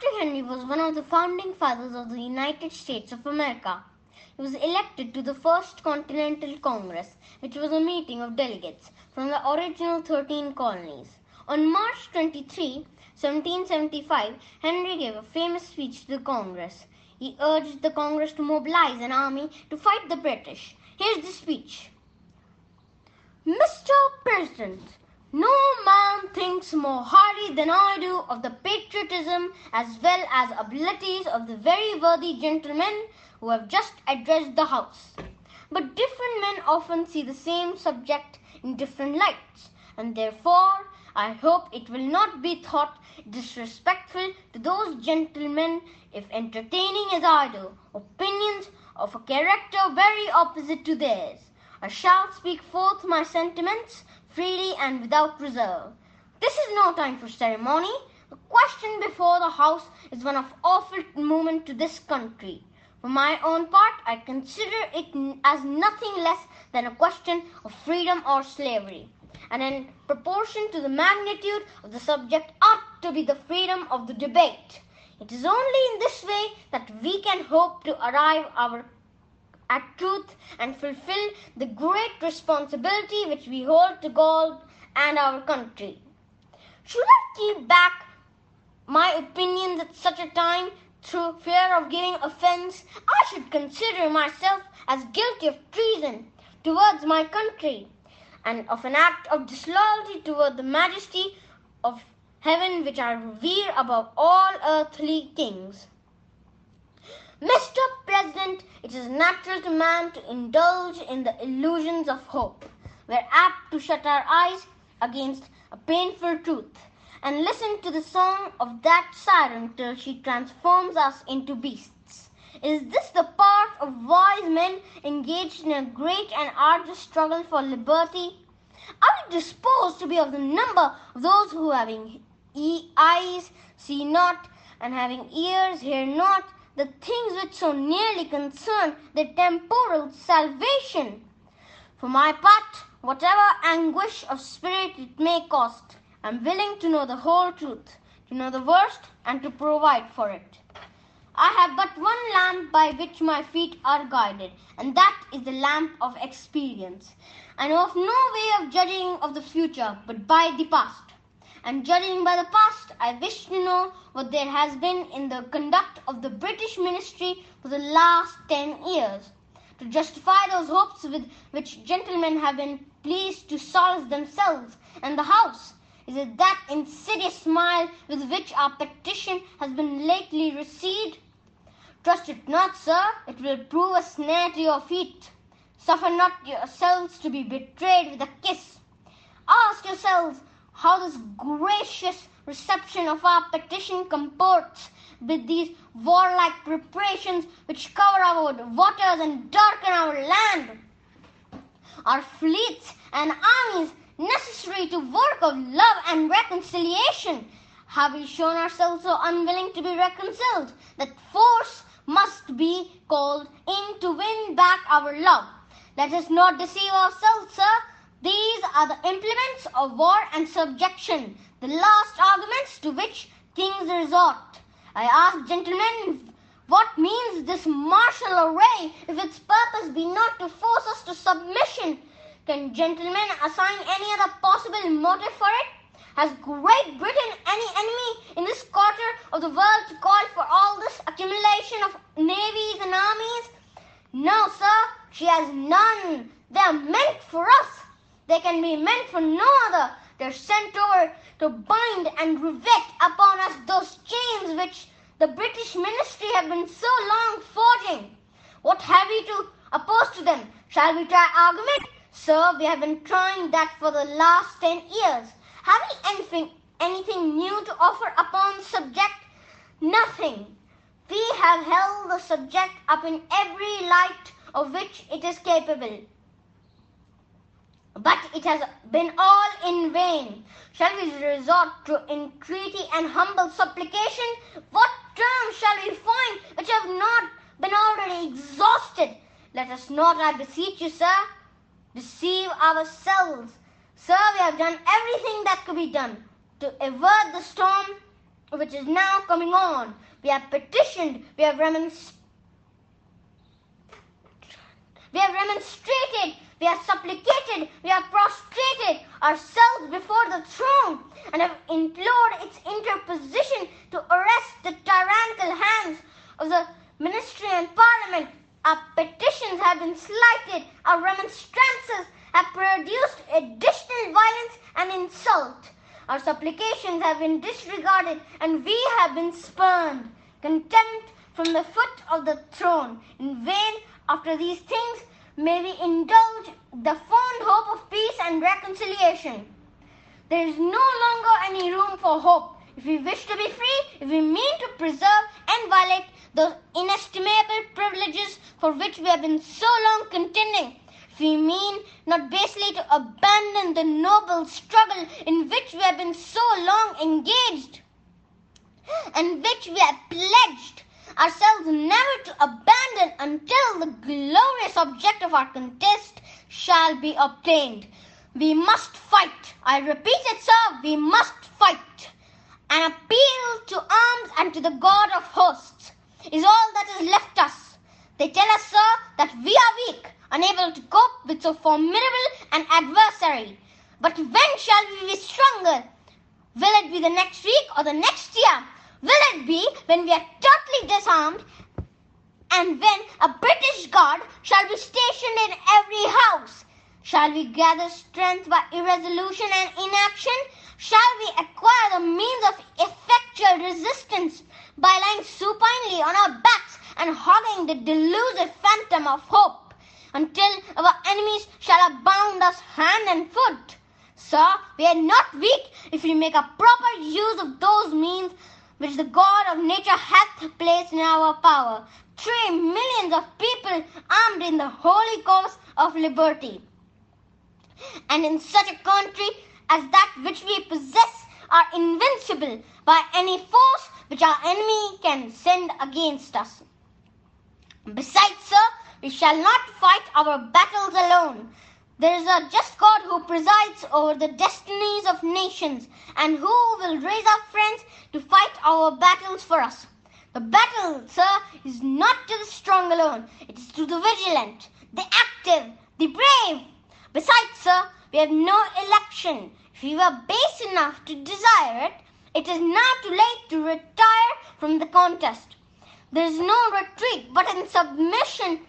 Dr. Henry was one of the founding fathers of the United States of America. He was elected to the First Continental Congress, which was a meeting of delegates from the original 13 colonies. On March 23, 1775, Henry gave a famous speech to the Congress. He urged the Congress to mobilize an army to fight the British. Here's the speech Mr. President, no man thinks more highly than I do of the patriotism as well as abilities of the very worthy gentlemen who have just addressed the House. But different men often see the same subject in different lights, and therefore I hope it will not be thought disrespectful to those gentlemen if entertaining as I do opinions of a character very opposite to theirs. I shall speak forth my sentiments freely and without reserve. This is no time for ceremony. The question before the House is one of awful moment to this country. For my own part, I consider it as nothing less than a question of freedom or slavery, and in proportion to the magnitude of the subject ought to be the freedom of the debate. It is only in this way that we can hope to arrive our at truth and fulfill the great responsibility which we hold to God and our country. Should I keep back my opinions at such a time through fear of giving offense? I should consider myself as guilty of treason towards my country and of an act of disloyalty toward the majesty of heaven which I revere above all earthly things. Mr. President, it is natural to man to indulge in the illusions of hope. We're apt to shut our eyes against a painful truth and listen to the song of that siren till she transforms us into beasts. Is this the part of wise men engaged in a great and arduous struggle for liberty? Are we disposed to be of the number of those who having e- eyes see not and having ears hear not? The things which so nearly concern their temporal salvation. For my part, whatever anguish of spirit it may cost, I am willing to know the whole truth, to know the worst, and to provide for it. I have but one lamp by which my feet are guided, and that is the lamp of experience. I know of no way of judging of the future but by the past and judging by the past, I wish to know what there has been in the conduct of the British ministry for the last ten years, to justify those hopes with which gentlemen have been pleased to solace themselves and the House. Is it that insidious smile with which our petition has been lately received? Trust it not, sir, it will prove a snare to your feet. Suffer not yourselves to be betrayed with a kiss. Ask yourselves how this gracious reception of our petition comports with these warlike preparations which cover our waters and darken our land. Our fleets and armies necessary to work of love and reconciliation. Have we shown ourselves so unwilling to be reconciled that force must be called in to win back our love? Let us not deceive ourselves, sir. These are the implements of war and subjection, the last arguments to which kings resort. I ask, gentlemen, what means this martial array if its purpose be not to force us to submission? Can gentlemen assign any other possible motive for it? Has Great Britain any enemy in this quarter of the world to call for all this accumulation of navies and armies? No, sir, she has none. They are meant for us. They can be meant for no other. They're sent over to bind and rivet upon us those chains which the British ministry have been so long forging. What have we to oppose to them? Shall we try argument? Sir, we have been trying that for the last ten years. Have we anything, anything new to offer upon the subject? Nothing. We have held the subject up in every light of which it is capable. But it has been all in vain. Shall we resort to entreaty and humble supplication? What terms shall we find which have not been already exhausted? Let us not, I beseech you, sir, deceive ourselves. Sir, we have done everything that could be done to avert the storm which is now coming on. We have petitioned, we have remonstrated, we have remonstrated, we have supplicated, we have prostrated ourselves before the throne and have implored its interposition to arrest the tyrannical hands of the ministry and parliament. Our petitions have been slighted, our remonstrances have produced additional violence and insult. Our supplications have been disregarded and we have been spurned. Contempt from the foot of the throne. In vain, after these things, may we indulge the fond hope of peace and reconciliation. There is no longer any room for hope. If we wish to be free, if we mean to preserve and violate those inestimable privileges for which we have been so long contending, we mean not basely to abandon the noble struggle in which we have been so long engaged and which we have pledged ourselves never to abandon until the glorious object of our contest shall be obtained. We must fight. I repeat it, sir, we must fight. An appeal to arms and to the God of hosts is all that is left us. They tell us, sir, that we are weak unable to cope with so formidable an adversary. But when shall we be stronger? Will it be the next week or the next year? Will it be when we are totally disarmed and when a British guard shall be stationed in every house? Shall we gather strength by irresolution and inaction? Shall we acquire the means of effectual resistance by lying supinely on our backs and hogging the delusive phantom of hope? until our enemies shall have bound us hand and foot. Sir, we are not weak if we make a proper use of those means which the God of nature hath placed in our power. Three millions of people armed in the holy cause of liberty. And in such a country as that which we possess are invincible by any force which our enemy can send against us. Besides, sir, we shall not fight our battles alone. There is a just God who presides over the destinies of nations and who will raise up friends to fight our battles for us. The battle, sir, is not to the strong alone, it is to the vigilant, the active, the brave. Besides, sir, we have no election. If we were base enough to desire it, it is now too late to retire from the contest. There is no retreat but in submission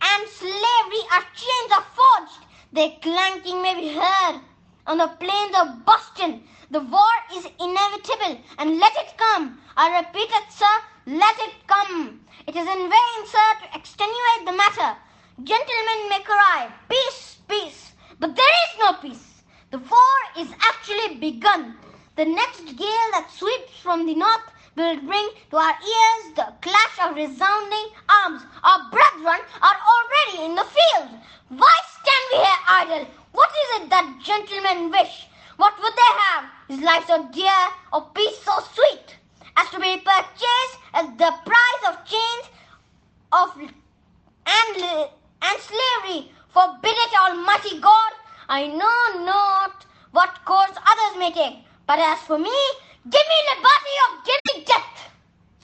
and slavery our chains are forged. Their clanking may be heard on the plains of Boston. The war is inevitable and let it come. I repeat it, sir, let it come. It is in vain, sir, to extenuate the matter. Gentlemen may cry, peace, peace, but there is no peace. The war is actually begun. The next gale that sweeps from the north will bring to our ears the clash of resounding arms. Our brethren are already in the field. Why stand we here idle? What is it that gentlemen wish? What would they have? Is life so dear or peace so sweet as to be purchased at the price of chains of and, and slavery? Forbid it, Almighty God. I know not what course others may take, but as for me, Give me the body of me death.